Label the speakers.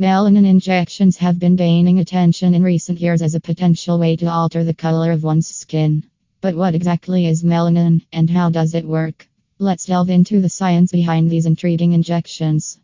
Speaker 1: Melanin injections have been gaining attention in recent years as a potential way to alter the color of one's skin. But what exactly is melanin and how does it work? Let's delve into the science behind these intriguing injections.